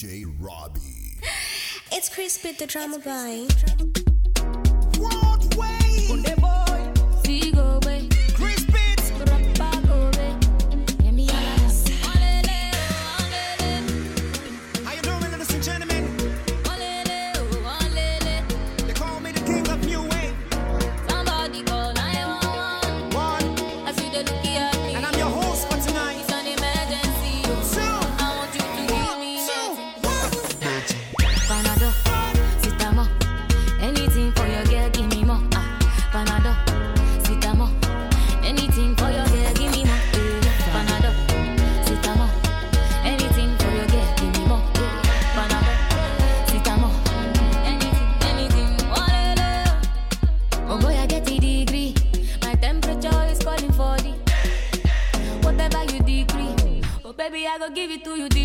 DJ Robbie. It's Crispy the Drama guy. I go give it to you.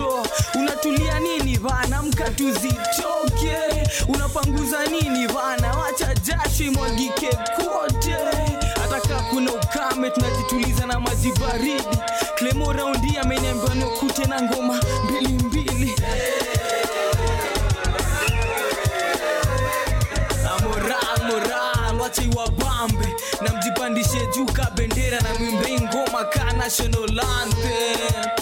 moto, unatulia nini bana, mka tuzitoke, unapanguza nini bana, wacha jasho imwagike kote, hata kama kuna ukame tunajituliza na maji baridi. Klemo raundi ameniambia nikute na ngoma mbili mbili. Wabambe na mjipandishe juu ka bendera na mwimbe ngoma ka national anthem.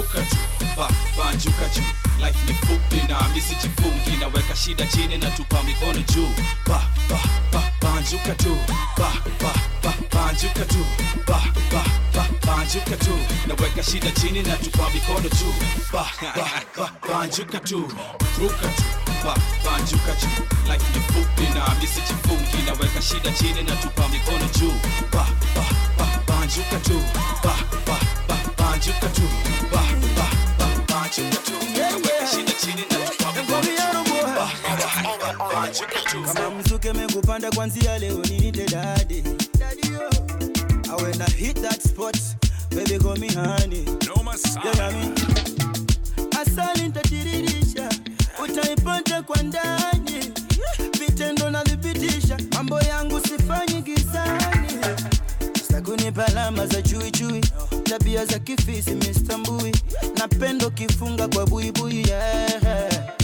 ruka tu ba banjuka juu life ni fupi na misijifungi naweka shida chini na tupa mikono juu ba ba ba banjuka tu ba ba ba banjuka tu ba ba ba banjuka tu naweka shida chini na tupa mikono juu ba ba ba banjuka tu ruka tu ba banjuka juu life ni fupi na misijifungi naweka shida chini na tupa mikono juu ba ba ba banjuka tu ba ba ba banjuka tu kama mzuke mekupanda kwanzia leo niite dadi I hit that spot, baby Asali nitatirisha, utaipata kwa ndani. Vitendo navipitisha, mambo yangu sifanyi gizani. Stakuni palama za chui tabia za kifisi mistambui, napendo kifunga kwa buibui yeah.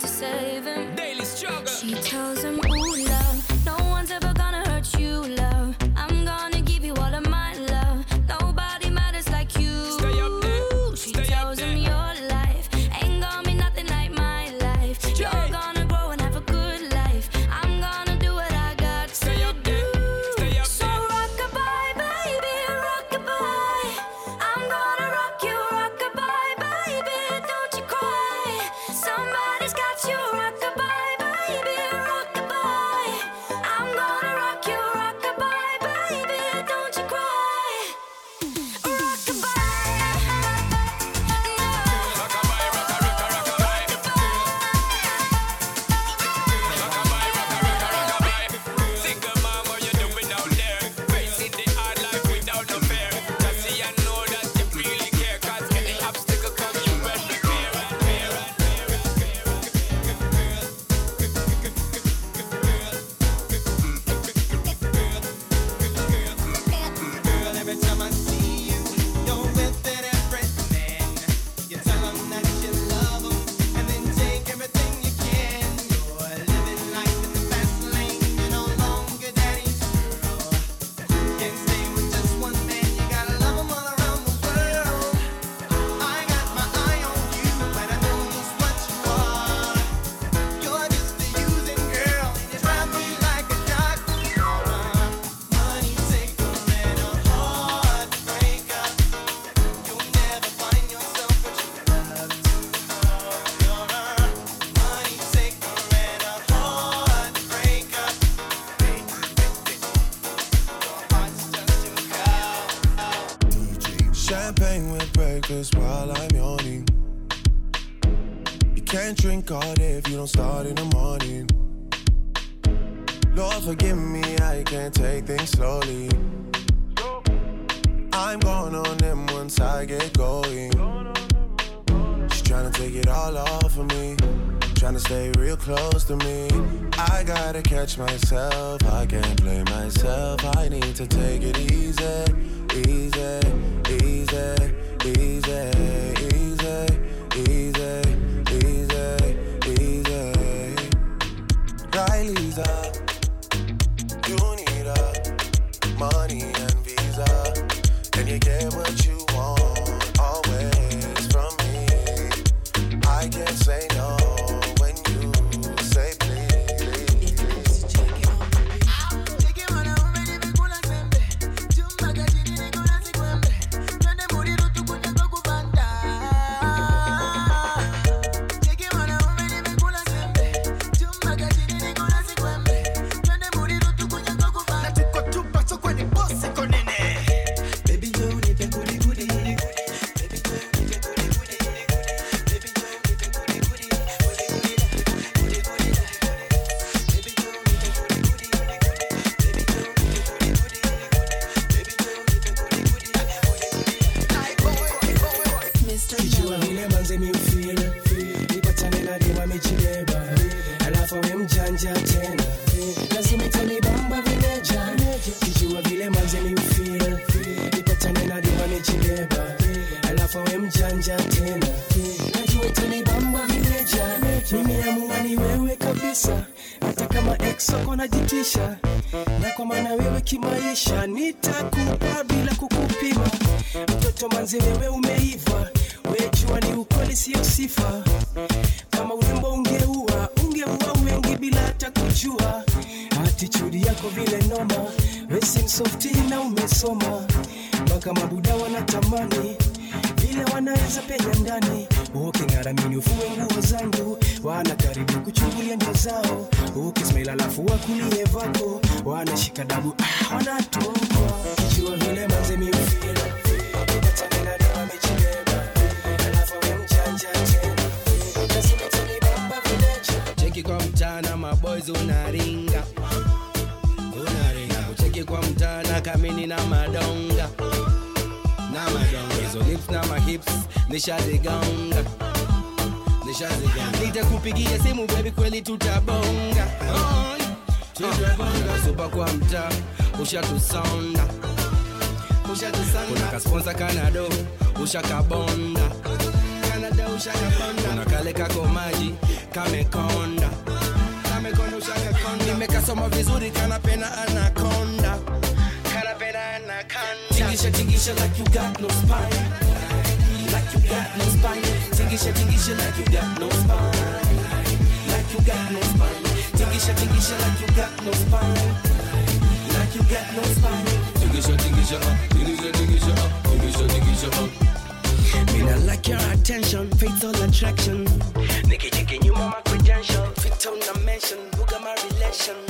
to save him. They drink all day if you don't start in the morning. Lord, forgive me, I can't take things slowly. I'm going on them once I get going. She's trying to take it all off of me. Trying to stay real close to me. I gotta catch myself. I can't blame myself. I need to take it easy. ushatusonda kuna kasponsa kanado ushakabonda. Kuna kale kako maji kamekonda. Nimekasoma vizuri kanapena anakonda tingisha tingisha like you got no spine. Like you got no spine. Tingisha tingisha like you got no spine. Like you got no spine. Tingisha tingisha like you got no spine. you got no spine. Niggas, like your attention, fatal attraction. Nigga, you can you my credential. Fit on the dimension, booga my relation.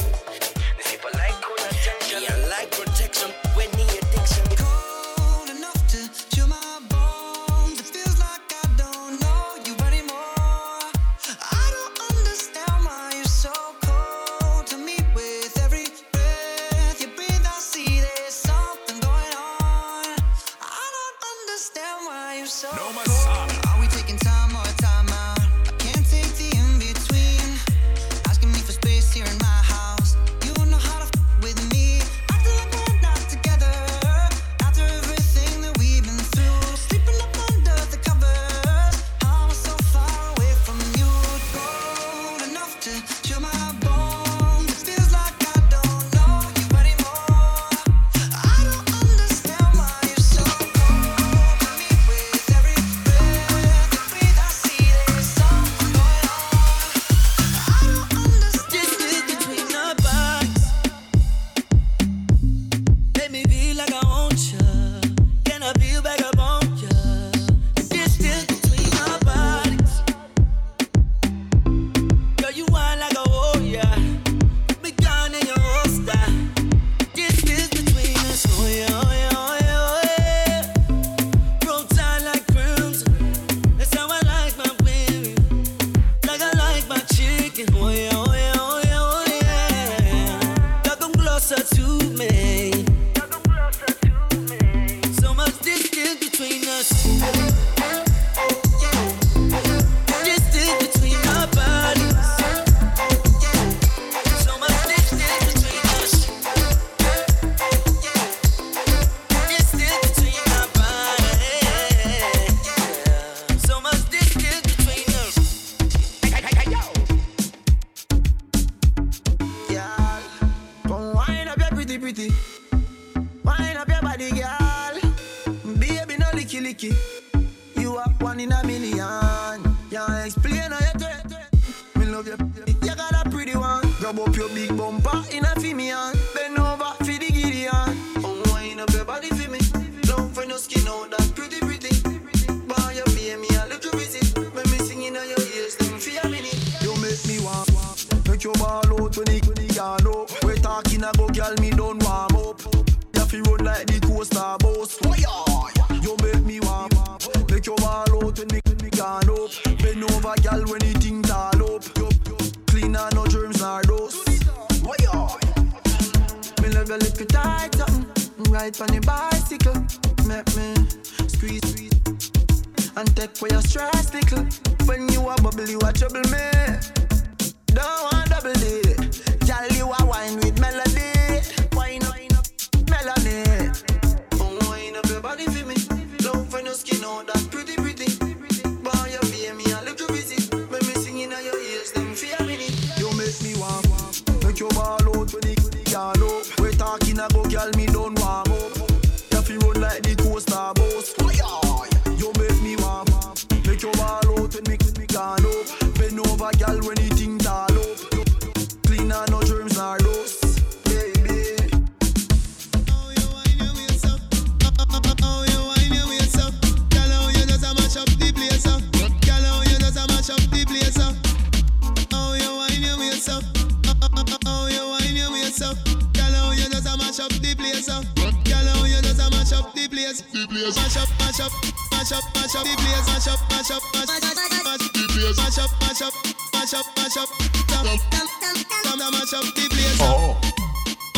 place. Mash up, mash up, mash up, mash up the place. Mash up, mash up, mash up, mash up the place. Mash up, mash up, mash up, mash up. Come, come, come, come, come, mash up the place. Oh.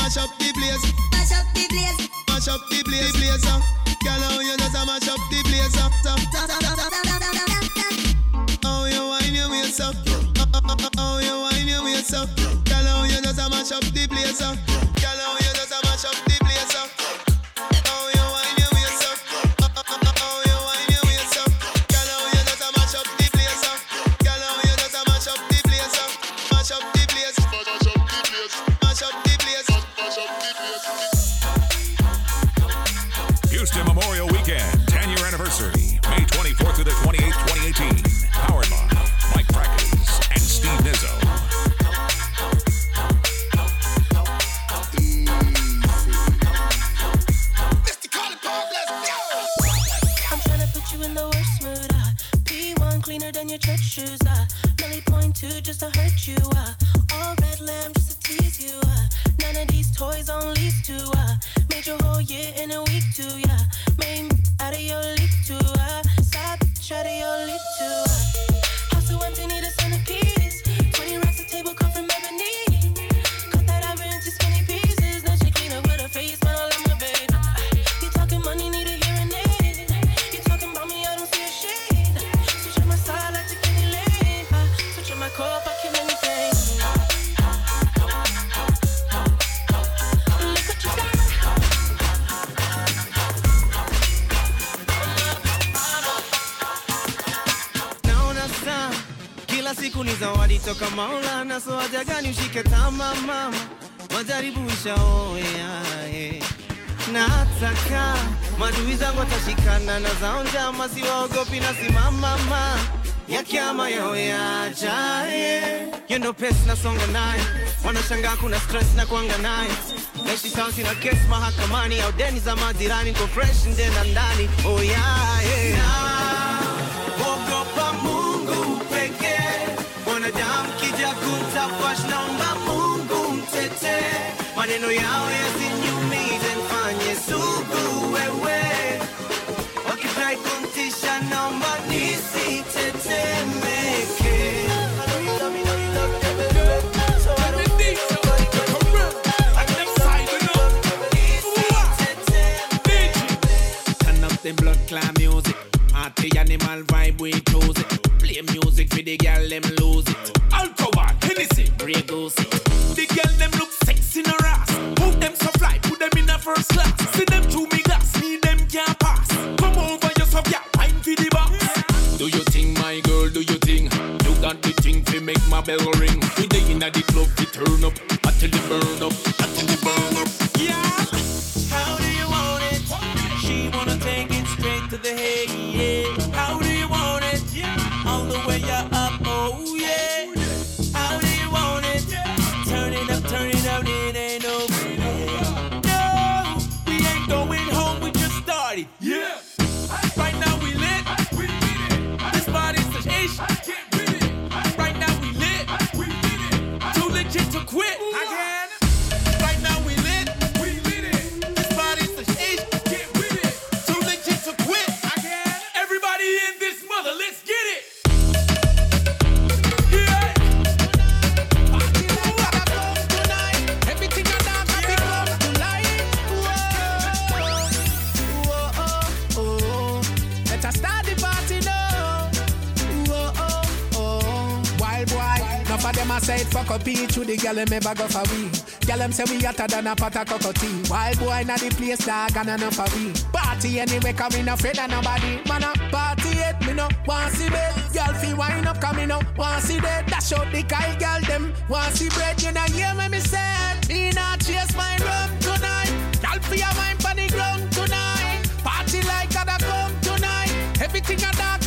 Mash up the place. Mash up the place. Mash up the place, place. Girl, how you just mash up the place? How you wine your waist up? How you wine your waist up? Girl, how you just mash up the place? Girl, how you just mash up the? Yajaye hiyo na pesi naye. Wanashangaa kuna stress na kuanga naye. Naishi sauti na kesi mahakamani. Au deni za majirani ko fresh nde na ndani. Oh yeah, yeah. Ogopa Mungu pekee, mwanadamu kija kumtafash, naomba Mungu mtetee, maneno yao yasiniumize, mfanye sugu wewe, wakifurahi kumtisha, naomba nisitetemeke. The blood clan music. Party animal vibe, we choose it. Play music for the girl, them lose it. Alcohol, Hennessy, Grey Goose. The girl, them look sexy in her ass. Put them so fly, put them in a first class. See them through me glass, me them can't pass. Come over yourself, yeah, wine for the box. Do you think, my girl, do you think? You got the thing to make my bell ring. We day in the club, we turn up. Until it burn up, until it burn up. Yeah. How each with the girl them ever go for we. Girl them say we hotter than a pot of cockatoo. Wild boy na the place dog and enough of we. Party anyway, come we no afraid of nobody. Man a party it, me no want see bed. Girl feel wind up, come me no want see dead. Dash out the Kyle girl them want see bread. You know hear me me say. Me not chase my rum tonight. Girl feel your mind pon the ground tonight. Party like other come tonight. Everything a dark,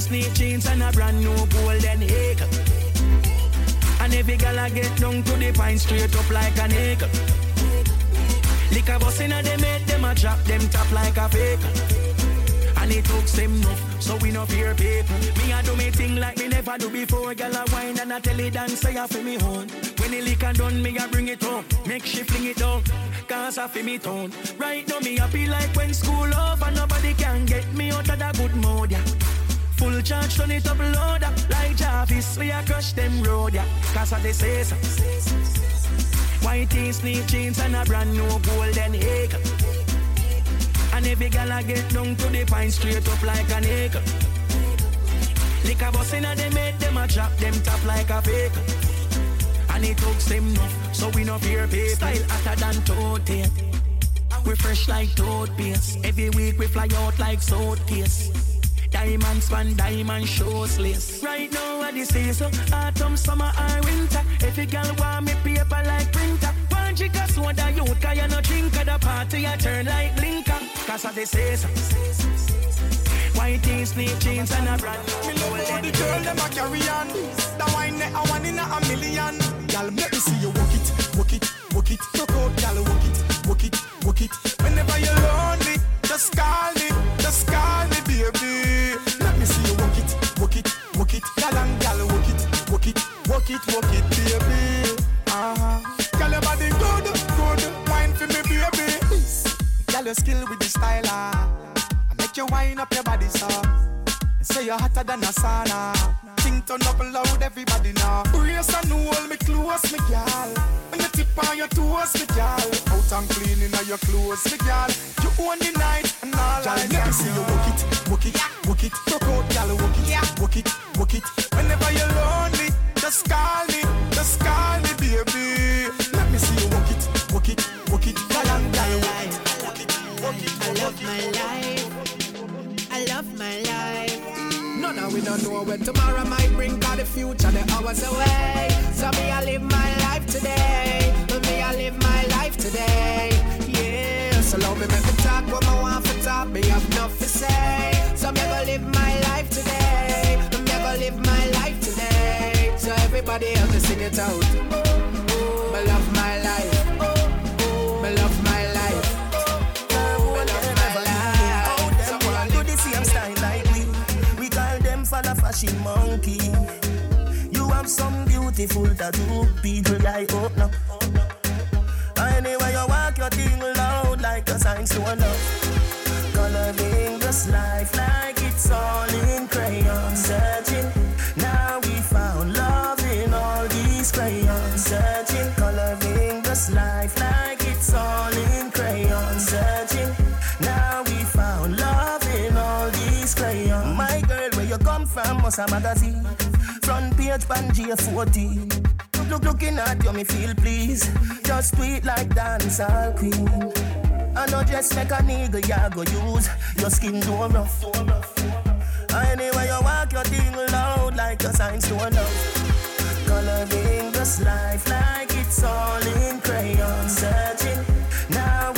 White snake jeans, and a brand new golden acre. And every gal I get down to the pine straight up like an acre. Liquor bus inna them head, them a drop them top like a fake. And it took them enough, so we no fear people. Me a do me thing like me never do before. Girl a wine and I tell it dance say I for me home. When the liquor done, me a bring it home. Make she fling it down, cause I feel me tone. Right now me happy like when school over. Nobody can get me out of that good mood, yeah. Full charge, turn it up louder. Like Jarvis, we a crush them road, yeah. Cause of the say so. White tees, sneak jeans and a brand new golden egg. And every gal I get down to the pine straight up like an egg. Liquor bus inna them head, them a drop them top like a fake. And it took them enough, so we no fear people. Style hotter than tote We fresh like toothpaste. Every week we fly out like suitcase. Diamond span, diamond shoeless. Right now, what this is so autumn, summer, or winter. Every girl want me paper like printer. One jigger soda, you cause you no drink at the party, I turn like blinker. Cause of the say so. White tees, sneak jeans, and a brand Me love how the girl them a carry on. That wine net a one in a, a million. Girl, up your body, so. Say you're hotter than a sauna. Think turn up loud, everybody now. Brace and hold me close, me gal. When you tip on your toes, me gal. Out and cleaning of your clothes, me gal. You own the night and all eyes let me see you. you Walk it, walk it, walk it. Talk out, gal, walk it, walk it, walk it. Whenever you're lonely, just call me, we don't know where tomorrow might bring, cause the future, the hours away. So me, I live my life today. Me, I live my life today. Yeah, so love me, make me talk what I want for talk. Me have enough to say. So me, go live my life today. Me, go live my life today. So everybody else, to sing it out. Me love fashion monkey. You have some beautiful tattoo, people like oh, up now. Anyway, you walk your thing loud like a sign to a love. Coloring this life like it's all in crayon. Searching, come a magazine. Front page, Pangea 14. Look, looking at you, me feel please. Just tweet like dancehall queen. I know just make a nigga, ya go use. Your skin too rough. Anyway, you walk your thing loud like your signs to love. Coloring this life like it's all in crayon. Searching, now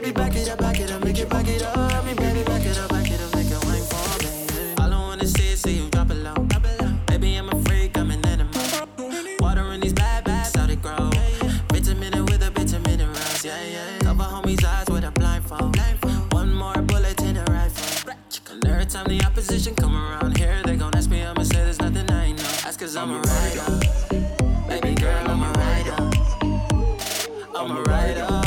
baby back it up, back it up, make it back it up. Me baby back it up, back it up, make it wine for me. All I wanna see is see you drop it low. Baby, I'm a freak, I'm an animal. Water in these bad bags, how they grow. Vitamin with a vitamin rose, yeah, yeah. Cover homies' eyes with a blindfold. One more bullet in a rifle. And every time the opposition come around here, they gon' ask me, I'ma say there's nothing I know. That's cause I'm a rider. Baby girl, I'm a rider. I'm a rider.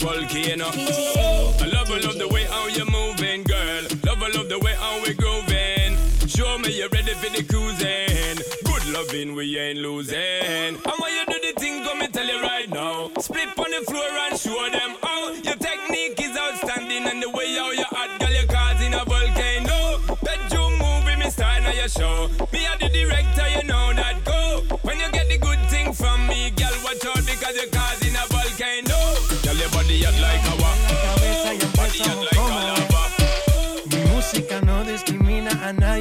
volcano.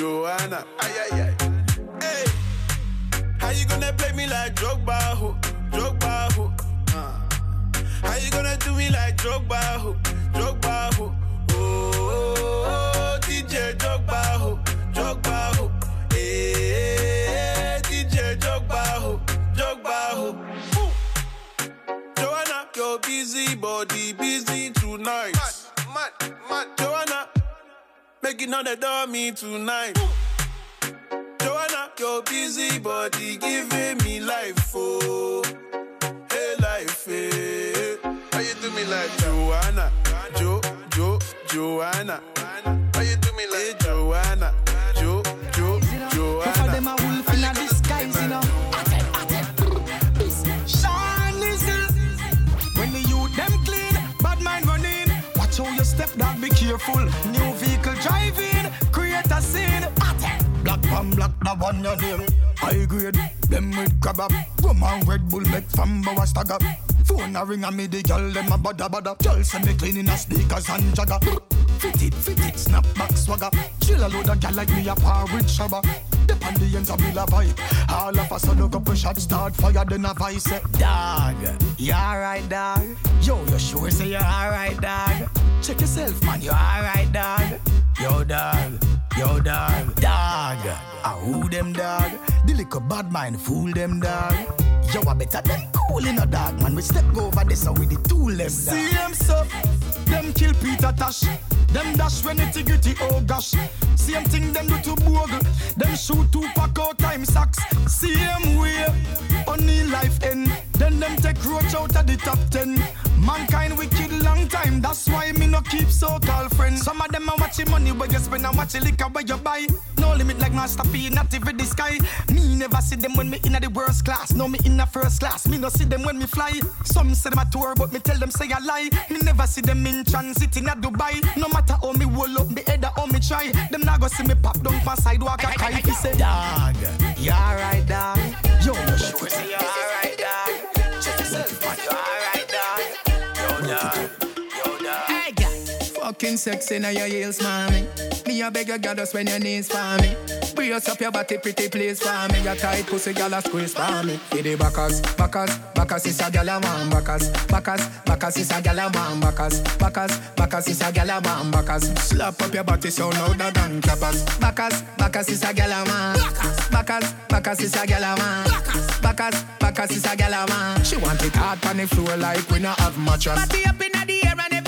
Joanna. Ay, ay, ay. Hey, how you gonna play me like Drogba, ho? Drogba, ho? Uh. How you gonna do me like Drogba, ho? Drogba, ho? Oh, oh, oh, DJ Drogba, ho? Drogba, ho? Eh, hey, DJ Drogba, ho? Drogba, ho? Ooh. Joanna, your busy body busy tonight. Making all the dummy tonight. Joanna, your busy body giving me life, oh. Hey, life, hey. How you do me like Joanna? Jo, Jo, Joanna. How you do me like hey, Joanna? Jo, Jo, Joanna. For them a wolf in a disguise, you know. When the youth them clean, bad mind running. Watch how you step, dog, be careful. New spam black, the one you deal. High grade, them with crab up. Rum and Red Bull make from our stagger. Phone a ring and me the girl them a bada bada. Girl send me cleaning a sneakers and jagger. Fit it, fit it, snap back swagger. Chill a load of gal like me a par with shabba on the ends of a vibe. All of us look up a shots start fire, then a vice. Dog, you alright, dog? Yo, you sure say you alright, dog? Check yourself, man, you alright, dog? Yo, dog. Yo, dog, dog, I who them dog? The little bad mind fool them dog. Yo, I better than cool in a dog, man. We step over this so with the them, dog. See them so, them kill Peter Tosh. Them dash when it's gritty, oh gosh. Same thing them do to Bogle. Them shoot two pack out time sacks. Same way, only life end. Then them take roach out of the top ten. Mankind wicked long time, that's why me no keep so-called friends. Some of them are watching money where you spend and watching liquor where you buy. No limit like Master P, not even the sky. Me never see them when me in the worst class. No me in the first class. Me no see them when me fly. Some say them a tour, but me tell them say a lie. Me never see them in transit in a Dubai. No matter how me roll up, me head or how me try. Them not go see me pop down for sidewalk. I cry you say, Dog, you alright, dog? Yo, you sure say you alright, Fucking sexy now your heels, mommy. Me a beg you, girl, just when your knees for me. Brace up your body, pretty please for me. Your tight pussy, girl, a squeeze for me. For the backers, backers, backers is a girl a man. Backers, backers, backers is a girl a man. Backers, backers, backers is a girl a man. Backers, slap up your body so clappers. Backers, backers is a girl a. Backers, backers is a girl a. Backers, backers is a girl a. She want it hard on the floor like we not have mattress. Party up in the air and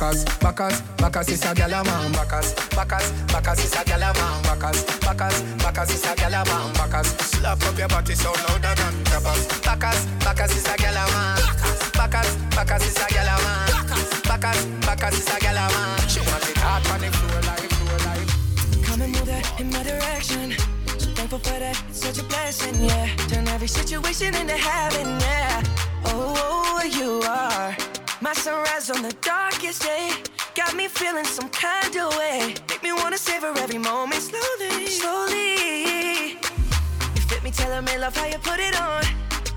backers, backers, backers is a gal a man. Backers, backers, backers is a gal a man. Backers, backers, backers is a gal a man. Backers, slap up your body so louder than clappers. Backers, backers is a gal a man. Backers, backers is a gal a man. Backers, backers is a gal a man. She want it hard on the floor like, floor like. Come and move that in my direction. So thankful for that, it's such a blessing, yeah. Turn every situation into heaven, yeah. Oh, oh, you are my sunrise on the darkest day. Got me feeling some kind of way. Make me wanna savor every moment slowly, slowly. You fit me, telling me love how you put it on.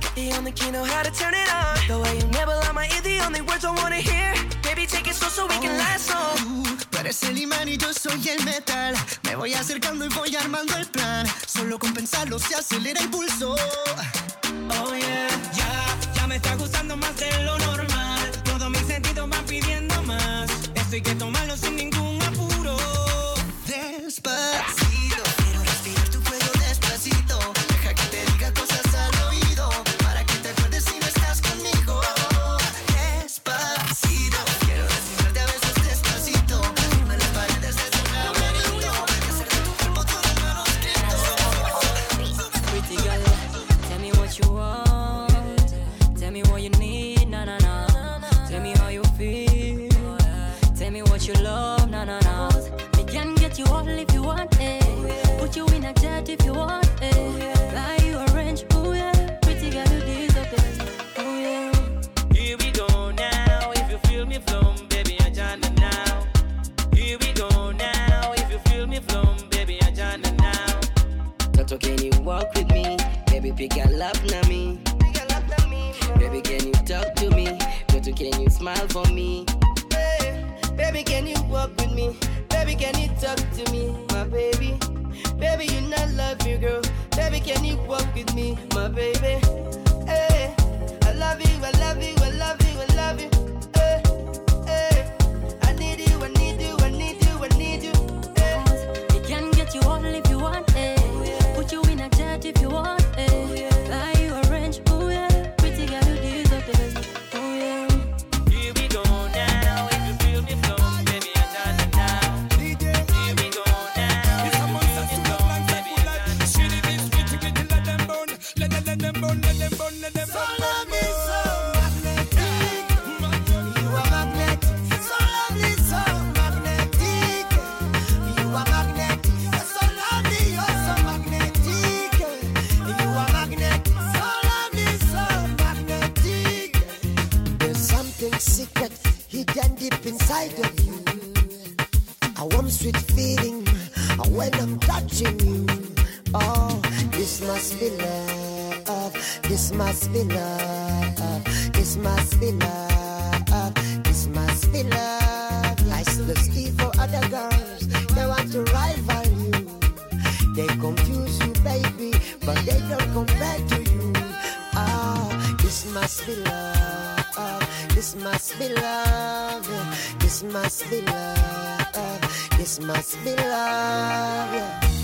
Got the only key know how to turn it on. The way you nibble on my ear, the only words I wanna hear. Baby, take it slow so we can last long. Tú eres el imán y yo soy el metal. Me voy acercando y voy armando el plan. Solo con pensarlo se acelera el pulso. Oh yeah, ya, ya me está gustando más de lo normal. Todos mis sentidos van pidiendo más. Esto hay que tomarlo sin ningún apuro. Despacito, Baby, pick your love na me. Baby, can you talk to me? Baby can you smile for me? Baby, can you walk with me? Baby, can you talk to me, my baby? Baby, you know I love you, girl. Baby, can you walk with me, my baby? Hey, I love you, I love you, I love you, I love you. Hey, hey, I need you, I need you, I need you, I need you. Me can get you all if you want it. Put you in a jet if you want touching you. Oh, this must be love. This must be love. This must be love. This must be love. I still see for other girls. They want to rival you. They confuse you, baby, but they don't compare to you. Oh, this must be love. This must be love. This must be love. This must be love. Yeah.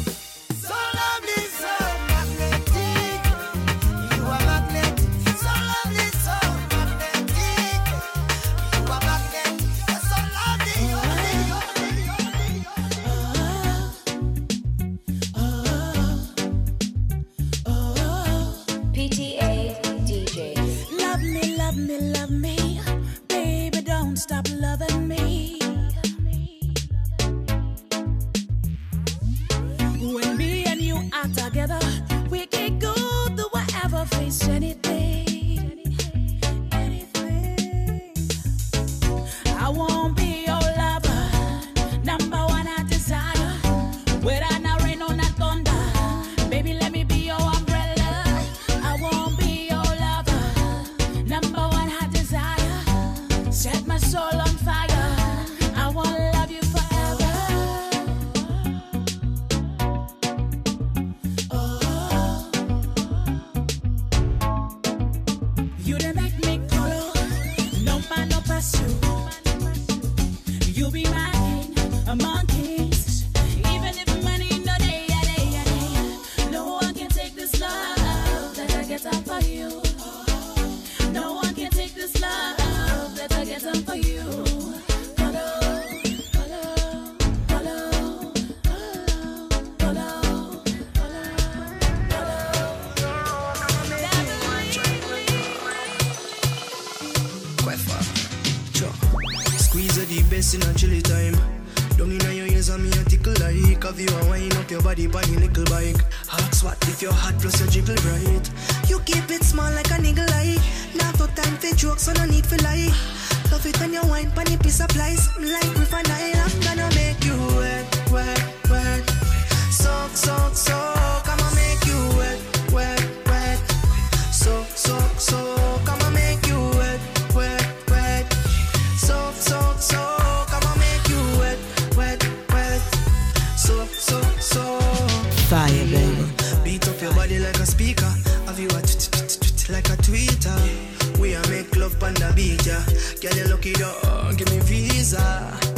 later. We are make love on the beach, yeah. Girl, you lucky dog, give me visa.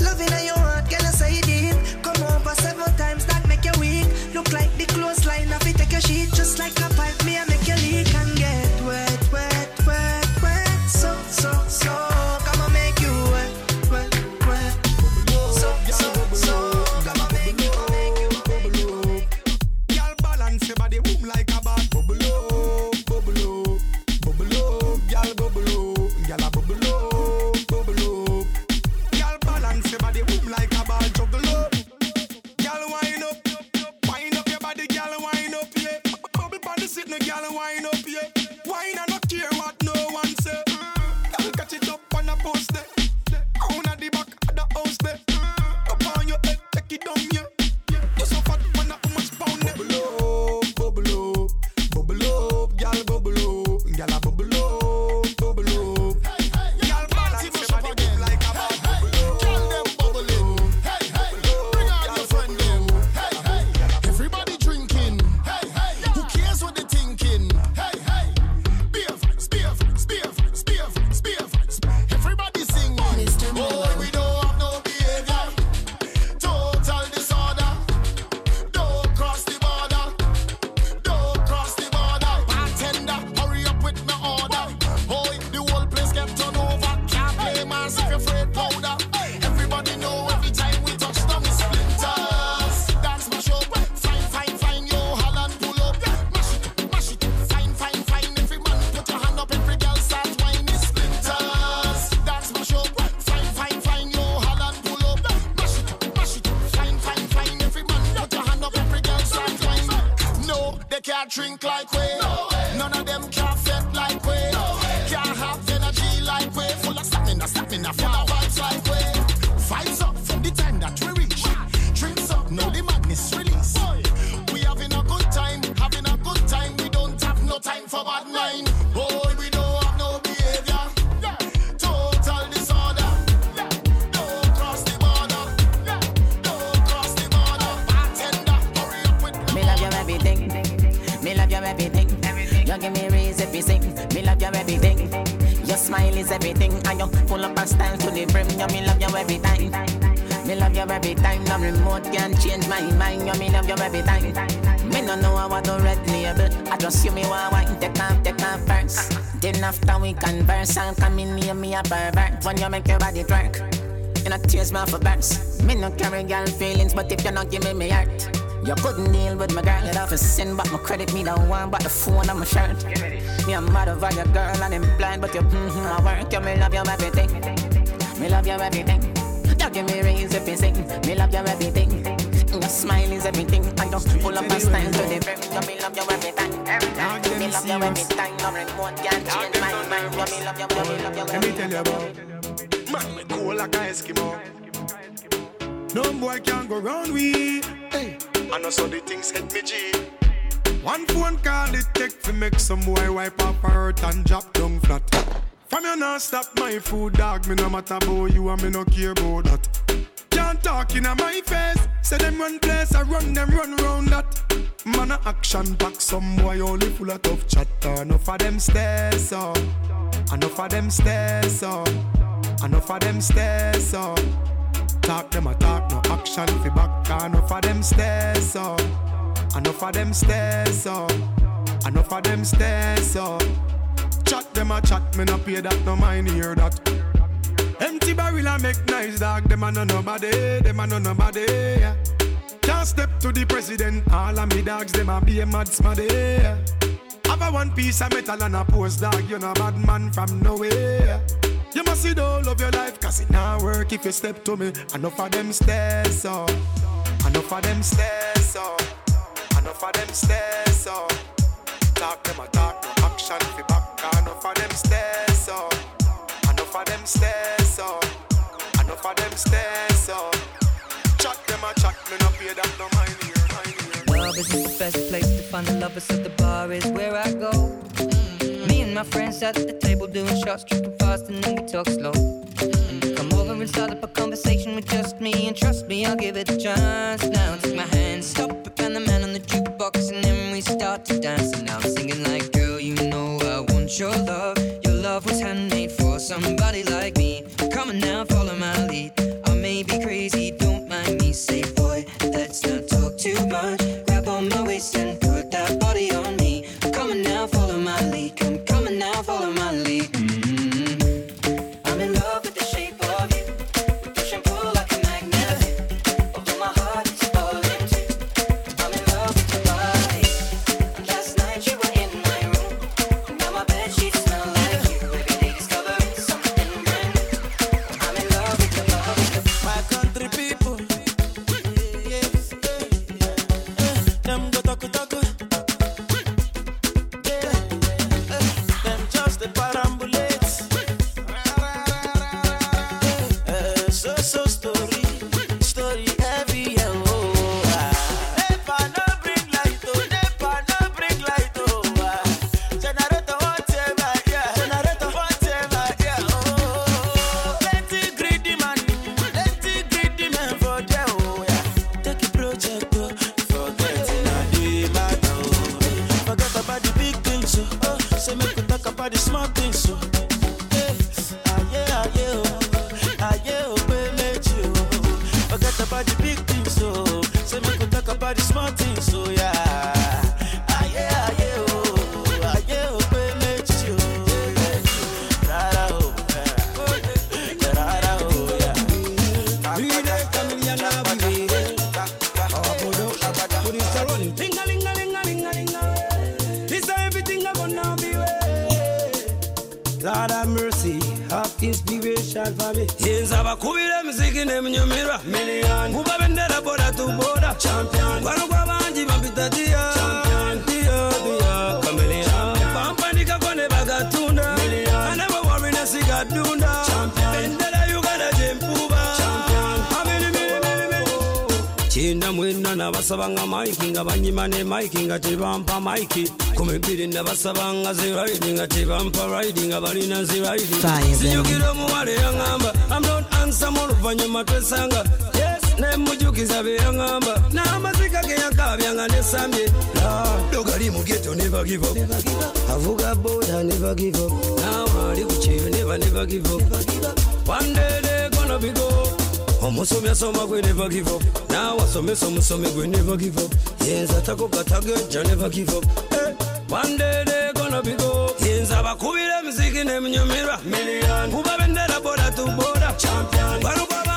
Loving in your heart, girl, I say it deep. Come over seven times, that make you weak. Look like the clothesline, I fit take your sheet. Just like a pipe, me, I make you leak and get wet. 10, but my credit me don't want, but the phone and my shirt. Me a mad of your girl and I'm blind, but you mm-hmm, I work. You me love you everything. Me love you everything. You give me rings if you sing. Me love you everything. Your smile is everything. I don't pull up my style to the brim. You me love you every time. Me love you every time. No remote can change my mind. You me love you, you me love you. Let me tell you about man, me cool like a Eskimo. No boy can go round we. Hey. And also the things hit me G. One phone call it take fi make some boy wipe up hurt and drop down flat. From you not stop my food dog Me no matter about you and me no care about that. Can't talk in my face Say them run place I run them run round that. Man a action back some boy only full of tough chatter. Enough of them stairs up Enough of them stairs up Enough of them stairs up Talk them a talk, no action fi back. Enough of them stairs up Enough of them stairs up Enough of them stairs up Chat them a chat, me no pay that, no mind hear that Empty barrel a make nice dog, them a no nobody, them a no nobody. Can't step to the president, all of me dogs, them a be a mad smaddy. Have a one piece of metal and a post dog, you know bad man from nowhere. You must see the whole of your life, cause it not work if you step to me. Enough of them stairs up, enough of them stairs up, of them stairs up. Talk them a talk, no action fi back. Enough of them stairs up, enough of them stairs up, enough of them stairs up. Chat them a chat, me no pay that no mind here. Love isn't the best place to find the lovers, so the bar is where I go. Mm-hmm. Me and my friends at the table doing shots, tripping fast, and then we talk slow. You come over and start up a conversation with just me, and trust me, I'll give it a chance. Now take my hand, stop and the man on the we start to dance. And I'm singing like, girl, you know I want your love. Your love was handmade for somebody like me. Come on now, follow my lead. I may be crazy, don't mind me. Say, boy, let's not talk too much. ndabasabanga maiki nga banyimane maiki nga tebampa maiki ku mibiri ndabasabanga ziraidi nga tebampa raidi nga balina ziraidi sijukira omuwala eyaŋŋamba amdon ansam oluvannyuma twesanga yes nemujukiza beyaŋŋamba n'amaziga geyakabyanga nesambye dogali mugeto nebagivo avuga boda nebagivo nawaali ku kyeyo neba nebagivo one day they gonna be gone. Oh, omusomi asoma gwe never give up. Now naawe asomesa omusomi gwe never give up. Yenza atagogatagejja never give up. Hey, one day they gonna be go yenza abakubira emiziki nemunyumirwa million. Kuba bendera boda tu boda champion. Barubaba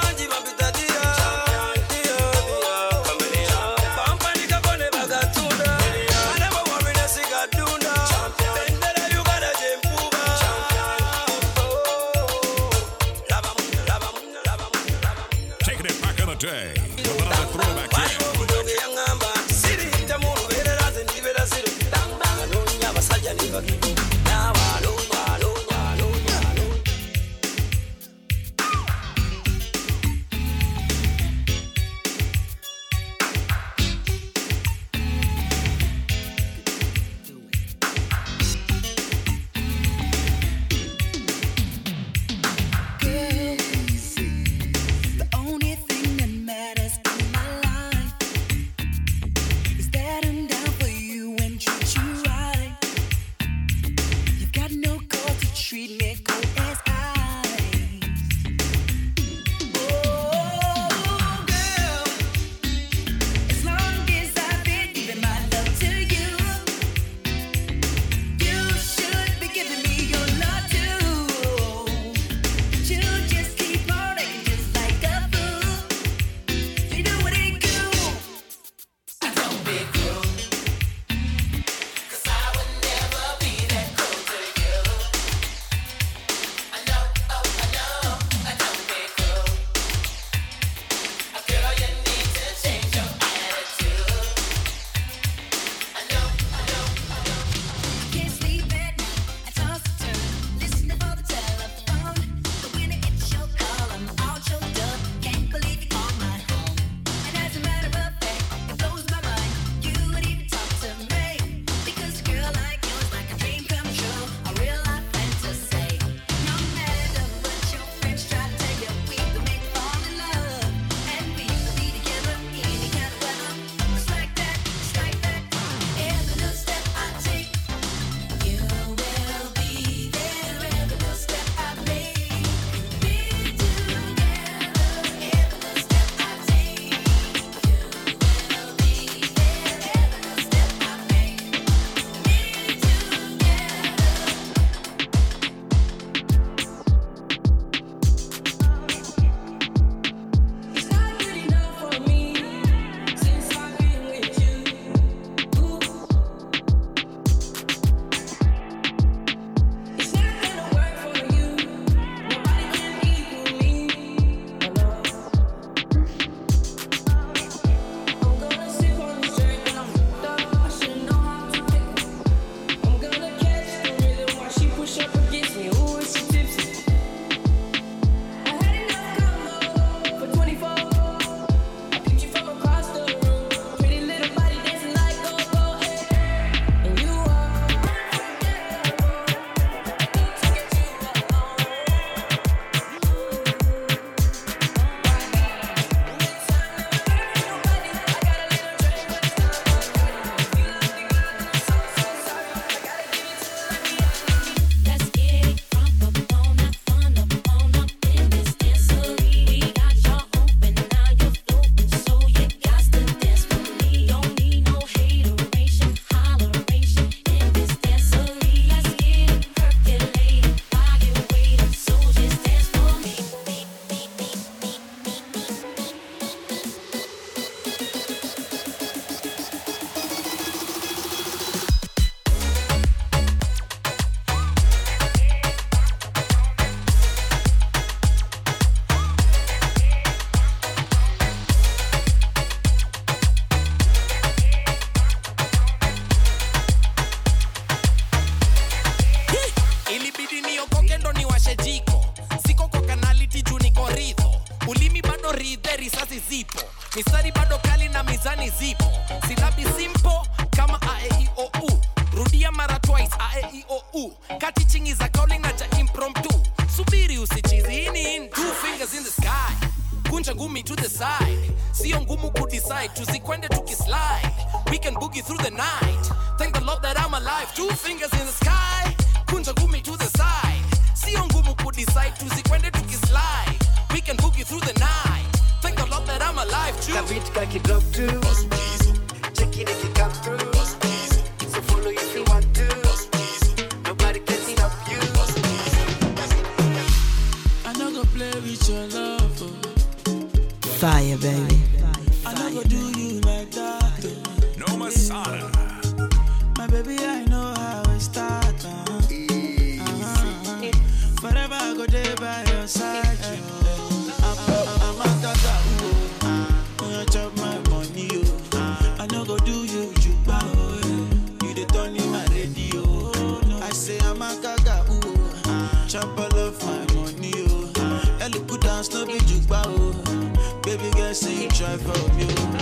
u katiching is a calling acha impromptu. Subiri usichizi two fingers in the sky. Kunja ngumi to the side. Sio ngumu kudecide tusikwende slide. we can boogie through the night. Thank the lord that i'm alive. Two fingers in the sky. Kunja ngumi to the side. Sio ngumu kudecide tusikwende slide. we can boogie through the night. Thank the lord that i'm alive too. Kabit kakidrop too check it if you come through. So follow if you want Fire, baby. I no go do you like that. No Masada. My baby, I know how it start. Uh-huh. Uh-huh. Forever I go there Baby girl, say you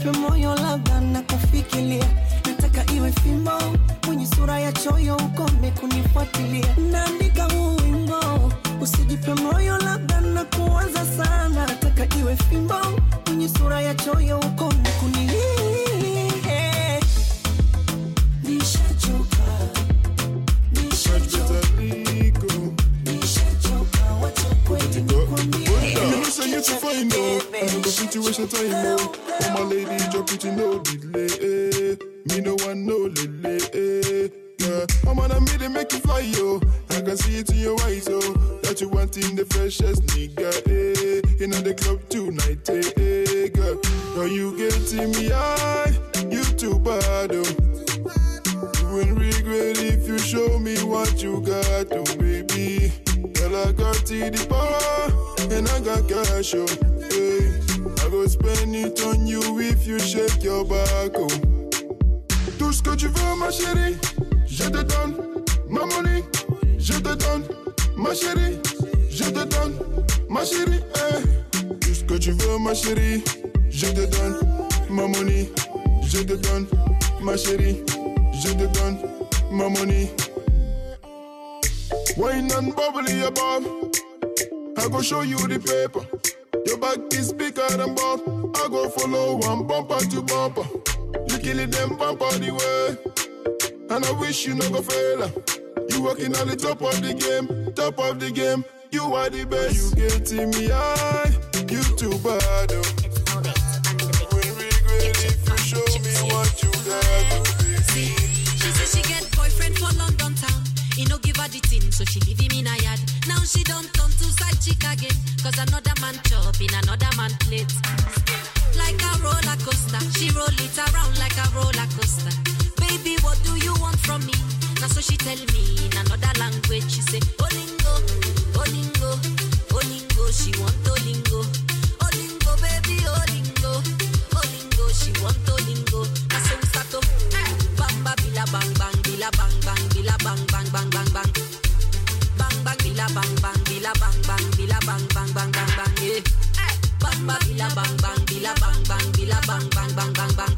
sijipe moyo labda na kufikilia, nataka iwe fimbo mwenye sura ya choyo ukome kunifuatilia. Naandika huu wimbo usijipe moyo labda na kuwaza sana. Nataka iwe fimbo mwenye sura ya choyo ukome kuni time out. Oh my lady, drop it in no delay. eh. Me no one no lele. eh. Yeah, I'm on a made make you fly yo. I can see it in your eyes oh. That you want in the freshest nigga. Eh. In the club tonight. Eh, eh, girl. Girl, you getting me high. You too bad oh. You won't regret if you show me what you got, oh baby. Girl, I got the power, and I got cash, oh. Hey, I go spend it on you if you shake your back, oh. Tout ce que tu veux, ma chérie, je te donne. Ma money, je te donne. Ma chérie, je te donne. Ma chérie, eh. hey. Tout ce que tu veux, ma chérie, je te donne. Ma money, je te donne. Ma chérie, je te donne. Ma money. Wine and bubbly above. I go show you the paper. Your back is bigger than Bob. I go follow one bumper to bumper. You kill it them bumper the way. And I wish you no go fail. You working on the top of the game, top of the game. You are the best. You getting me high. You too bad. Oh. Regret if you show me what you got. So she leave him in a yard. Now she don't turn to side chick again. Cause another man chop in another man plate. like a roller coaster. She roll it around like a roller coaster. Baby, what do you want from me? Now so she tell me in another language. She say, Olingo, Olingo, Olingo. She want Olingo, Olingo, baby, Olingo, Olingo. She want Olingo. Now so we start to bang bang bila bang bang bila bang bang bila bang bang bila bang bang bang bang bang yeah. Eh, Bang bang bila bang bang bila bang bang bila bang bang bang bang bang.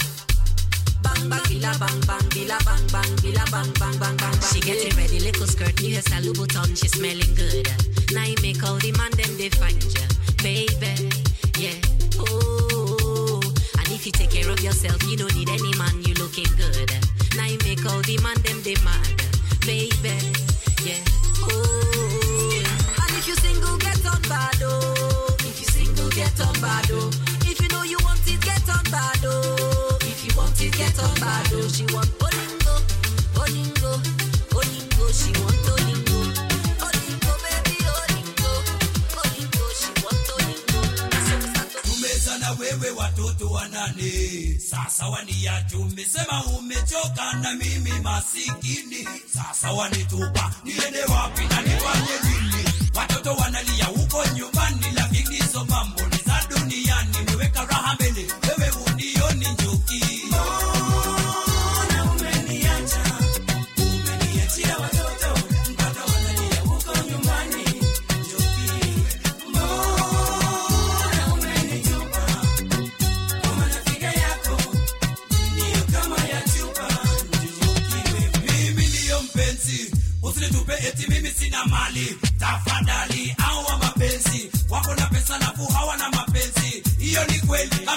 Bang bang bila bang bang bila bang bang bila bang bang bang bang. She getting ready, little skirt, new hairstyle, Louboutin, she smelling good. Now you make all the man them they find ya, baby, yeah. Oh, and if you take care of yourself, you don't need any man. You looking good. Now you make all the man them they mad, baby, yeah. Oh, if you single, get on bad oh. If you single, get on bad oh. If you know you want it, get on bad oh. If you want it, get on bad oh. She want Olingo, Olingo, Olingo. She want Olingo, Olingo, baby, Olingo, Olingo. She want Olingo. Tumeza na wewe watoto wanane sasa waniacha umesema umechoka na mimi masikini sasa wanitupa niende wapi na nifanye nini watoto wanalia huko nyumbani lakini hizo mambo ni za duniani. Weweka raha mbele wewe unioni njuki Mbona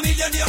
ni kweli kamilio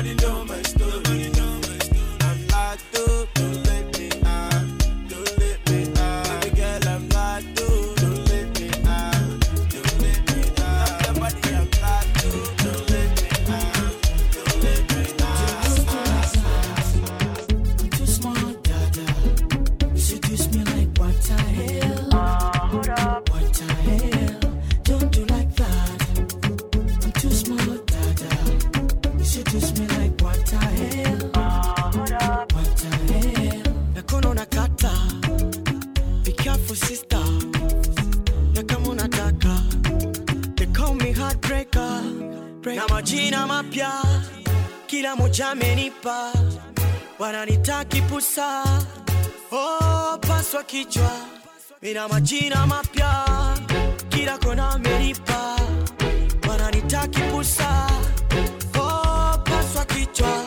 Everybody know my kujipusa, oh, paswa kichwa, mina majina mapya. Kila kona meripa, wananitaki pusa, oh, paswa kichwa.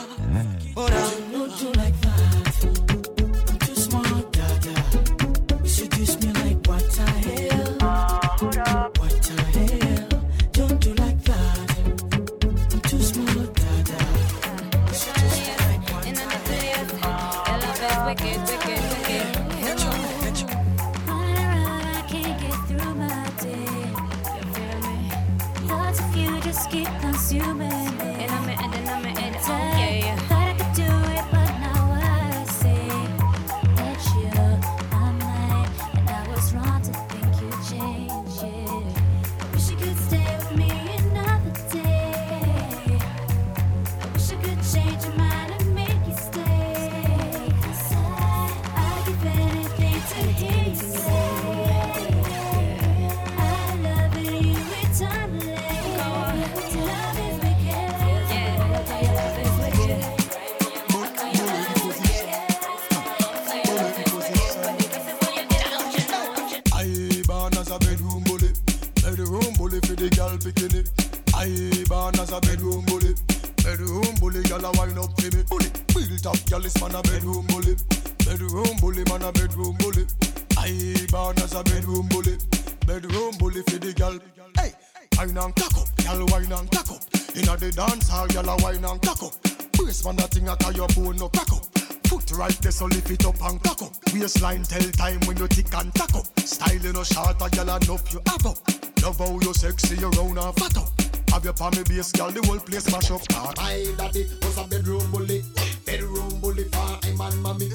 Have your palmy base, girl, the whole place mash up. Ah, My daddy was a bedroom bully, bedroom bully for him and mommy.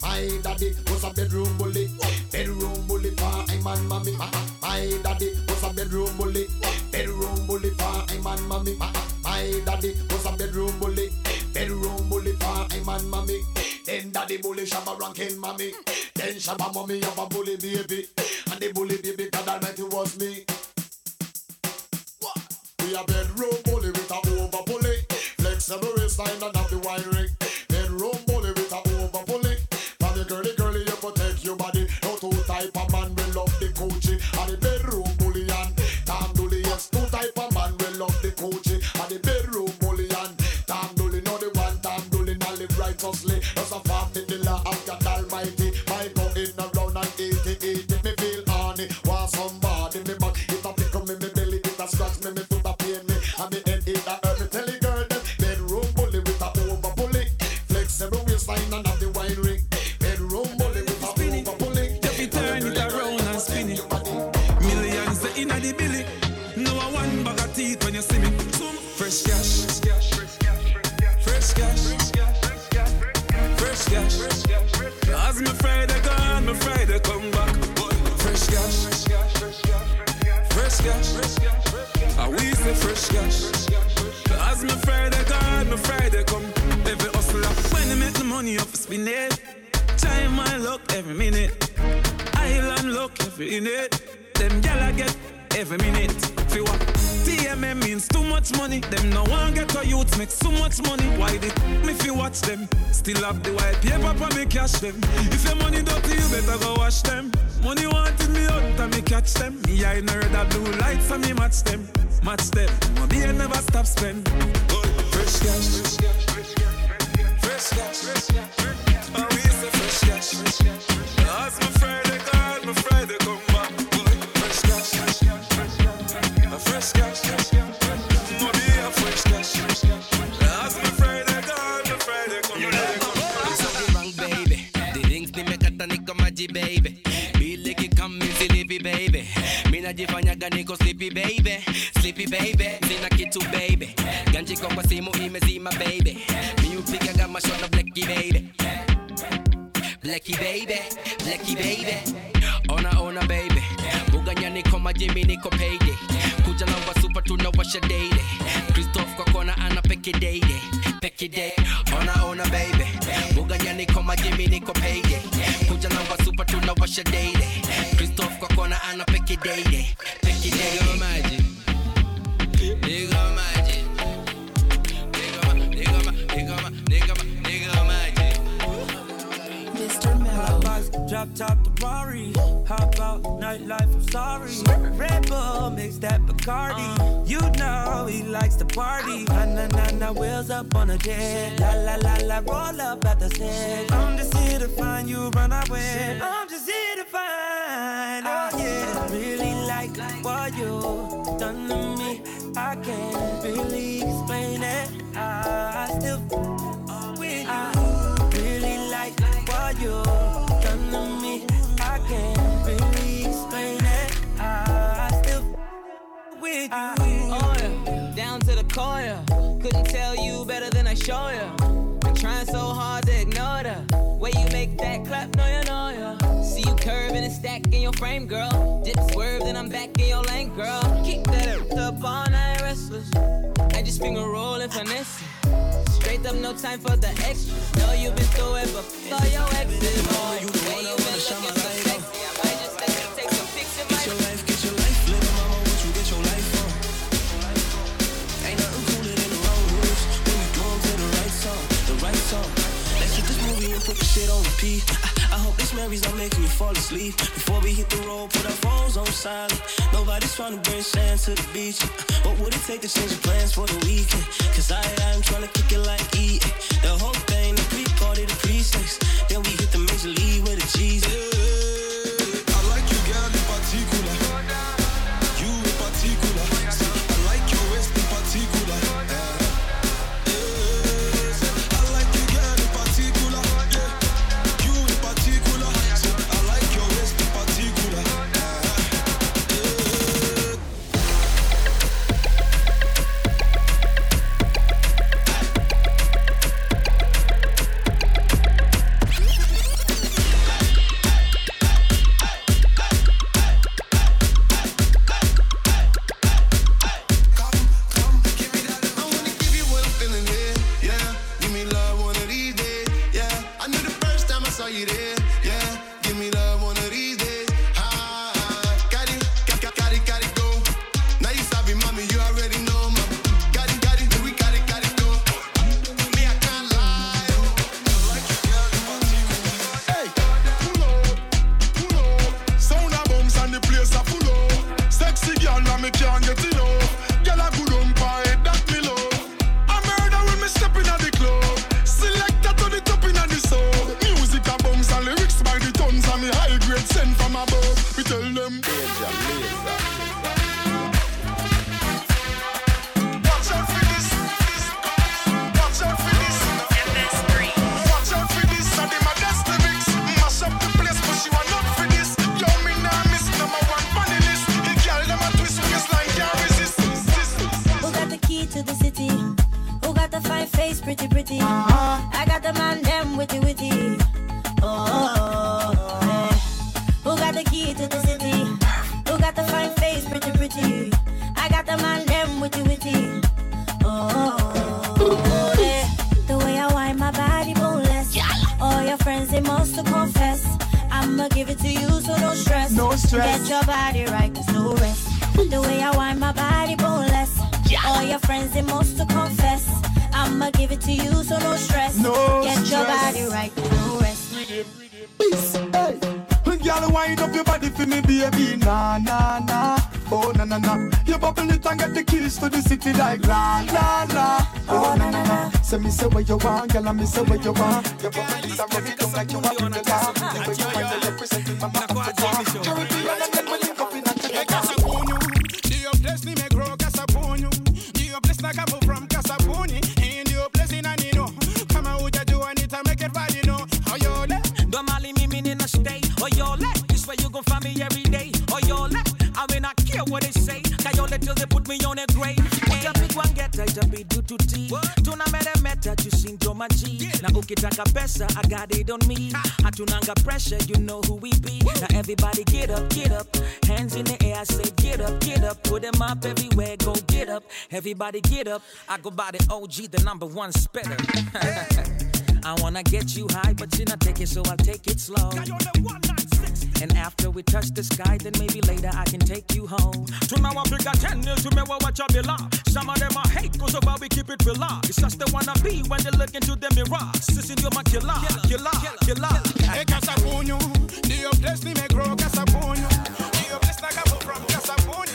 My daddy was a bedroom bully, bedroom bully for him and mommy. My daddy was a bedroom bully, bedroom bully for and mommy. My daddy was a bedroom bully, bedroom bully for and mommy. Then daddy bully shabba ranking mommy. Then shabba mommy have a bully baby, and the bully baby God Almighty was me. We a bedroom bully with a over bully. Flexible waistline and have the wine ring. What you done to me. I can't really explain it. I still with you. Really like what you done to me. I can't really explain it. I still with you. Ah, oh yeah, down to the core. yeah. Couldn't tell you better than I show you. Been trying so hard to ignore the way you make that clap. No, you stack in your frame, girl. Dip swerve, then I'm back in your lane, girl. Keep that up all night restless. I just finger roll and finesse. Straight up, no time for the extra. Know you've been through it before your exes. Oh, you the one I wanna shine my light on. I just let you take some pics in my Get your life, get your life, little mama, what you get your life on? Ain't nothing cooler than the wrong when you do to the right song, the right song. Let's this movie and put the shit on repeat. I, This memories don't make me fall asleep. Before we hit the road, put our phones on silent. Nobody's trying to bring sand to the beach. What would it take to change the plans for the weekend? Cause I, I'm trying to kick it like E. The whole thing, the pre-party, the pre-sex. Then we hit the major league with a cheese. I stress. Get your body right, there's no rest. The way I wind my body boneless. All your friends they must to confess. I'ma give it to you, so no stress. No Get your body right, there's no rest. Peace, hey, girl, wind up your body for me, baby. Nah, nah, nah. Oh, na na na. You bubble it and get the keys to the city like la la la. Oh, na na na. Say me say what you want, girl, and me say what you want. You bubble it and rub it down like you want me to laugh. The way you wind it, representing my Africa. My G. Na ukitaka pesa I got it on me. Hatunanga pressure you know who we be. Now everybody get up, get up. Hands in the air I say get up, get up. Put them up everywhere go get up. Everybody get up. I go by the OG the number one spitter. I wanna get you high, but you not take it, so I'll take it slow. And after we touch the sky, then maybe later I can take you home. To now I figure 10 years to me what watch I belong. Some of them I hate cause of how we keep it real. It's just the wanna be when they look into the mirror. Sissing you're my killer, killer, killer. Hey Casapunho, Dio bless me me grow Casapunho. Dio bless na kapo from Casapuni.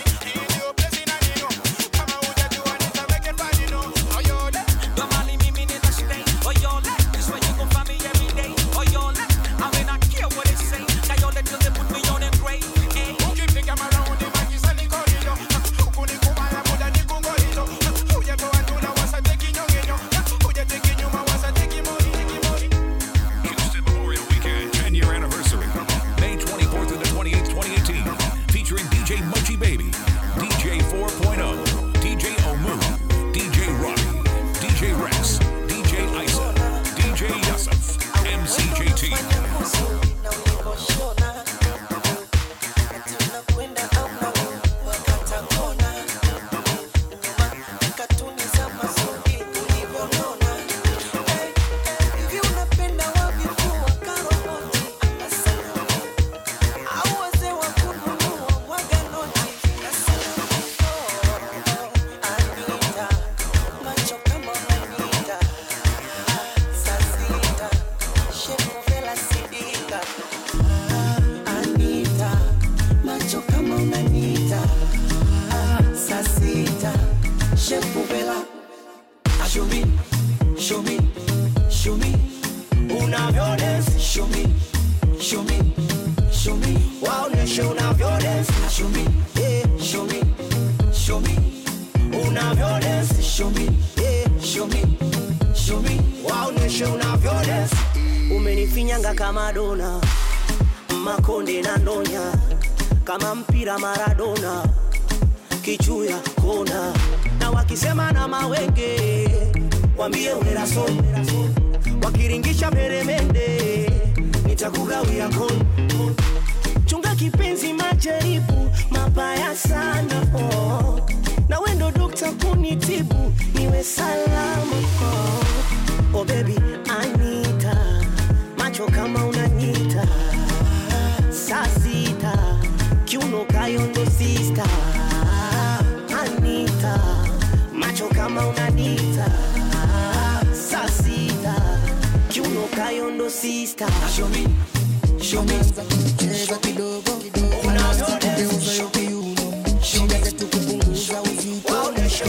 Show me, show me, show me. Unavyo dance, show me, show me, show me. Waoneshe unavyo dance, show me, yeah, show me, show me. Unavyo dance, show me, yeah, show me, show me. Waoneshe unavyo dance. Umenifinyanga kama dona, makonde na ndonya, kama mpira Maradona, kichuya kona, na wakisema na mawenge, wambie uneraso, wakiringisha peremende, nitakugawia kona. Chunga kipenzi, majaribu mabaya sana oh. na wendo dokta kunitibu niwe salama oh. oh baby Anita, macho kama unanita saa sita kiuno kayondo sista sista show me, show me. Cheza kidogo unavyogeuza yo kiuno, shida tu kupunguza uzito. She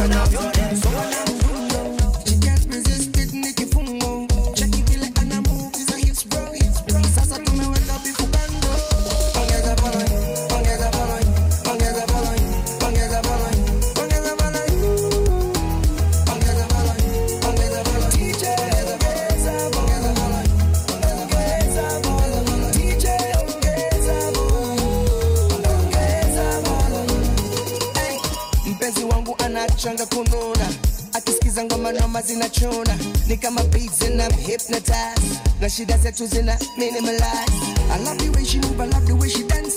kununa akisikiza ngoma noma zinachuna. Ni kama beats and I'm hypnotized. Na shida zetu zina minimalize. I love the way she move I love the way she dancing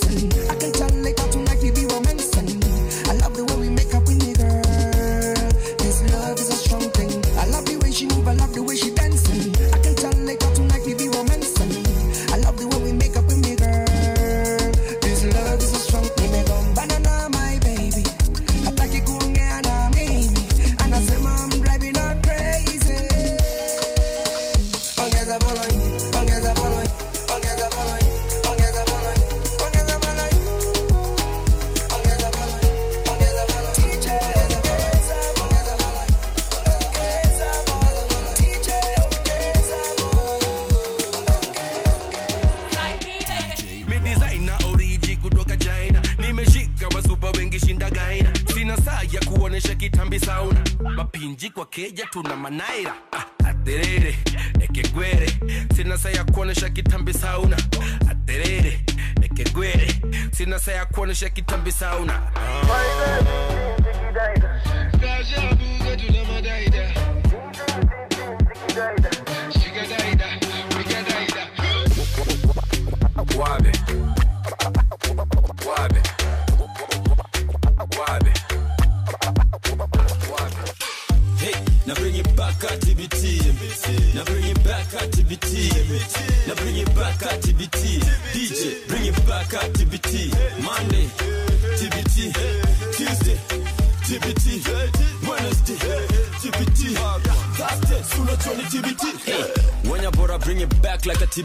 keja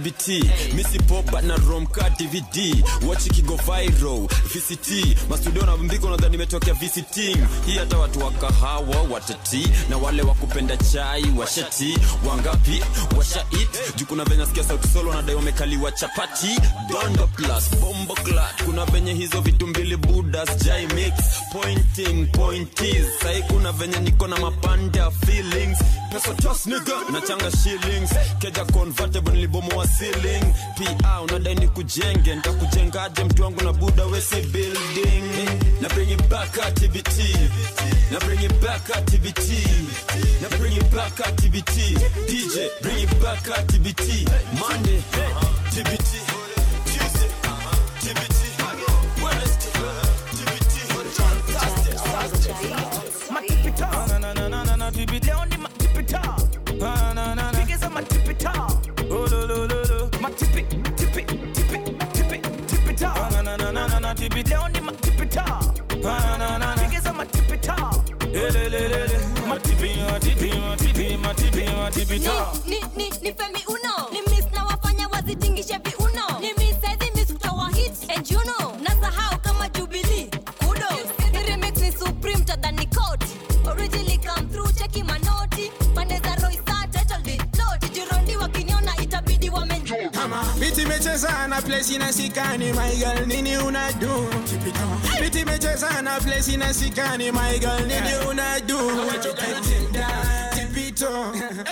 TBT. Missy pop but na rom ka DVD. Watch it go viral. VCT. Mastudio na mbiko nadhani nimetokea VCT Hii hata watu wa kahawa watati na wale wa kupenda chai washati wangapi washa it juu kuna venye sikia sauti solo nadai wamekaliwa chapati dondo plus bombo clat kuna venye hizo vitu mbili budas jai mix pointing pointies sai kuna venye niko na mapanda feelings pesa nigga. Nachanga shillings. Keja convertible nilibomoa ceiling. Pa unadai ni kujenge. Ntakujengaje mtu wangu na buda wesi building. Na bring it back TBT na bring it back TBT na bring it back TBT DJ bring it back TBT Monday TBT Tuesday TBT Wednesday TBT matipita na na na na na na matipita ni, ni, ni femi uno. Ni miss na wafanya wazitingishe viuno ni miss saizi miss kutoa hit and you know nasahau kama jubilee. Kudo. Ni remix ni supreme tadhani coat originally come through cheki manoti pande za roisa title deed lot jirondi wakiniona itabidi wamenjua. Biti imecheza na place inasikani my girl nini unadu? Biti imecheza na place inasikani my girl nini unadu? Tipito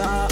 Yeah.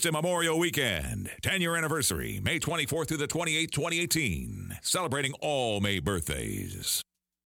Houston Memorial Weekend, 10 year anniversary, May 24th through the 28th, 2018. Celebrating all May birthdays.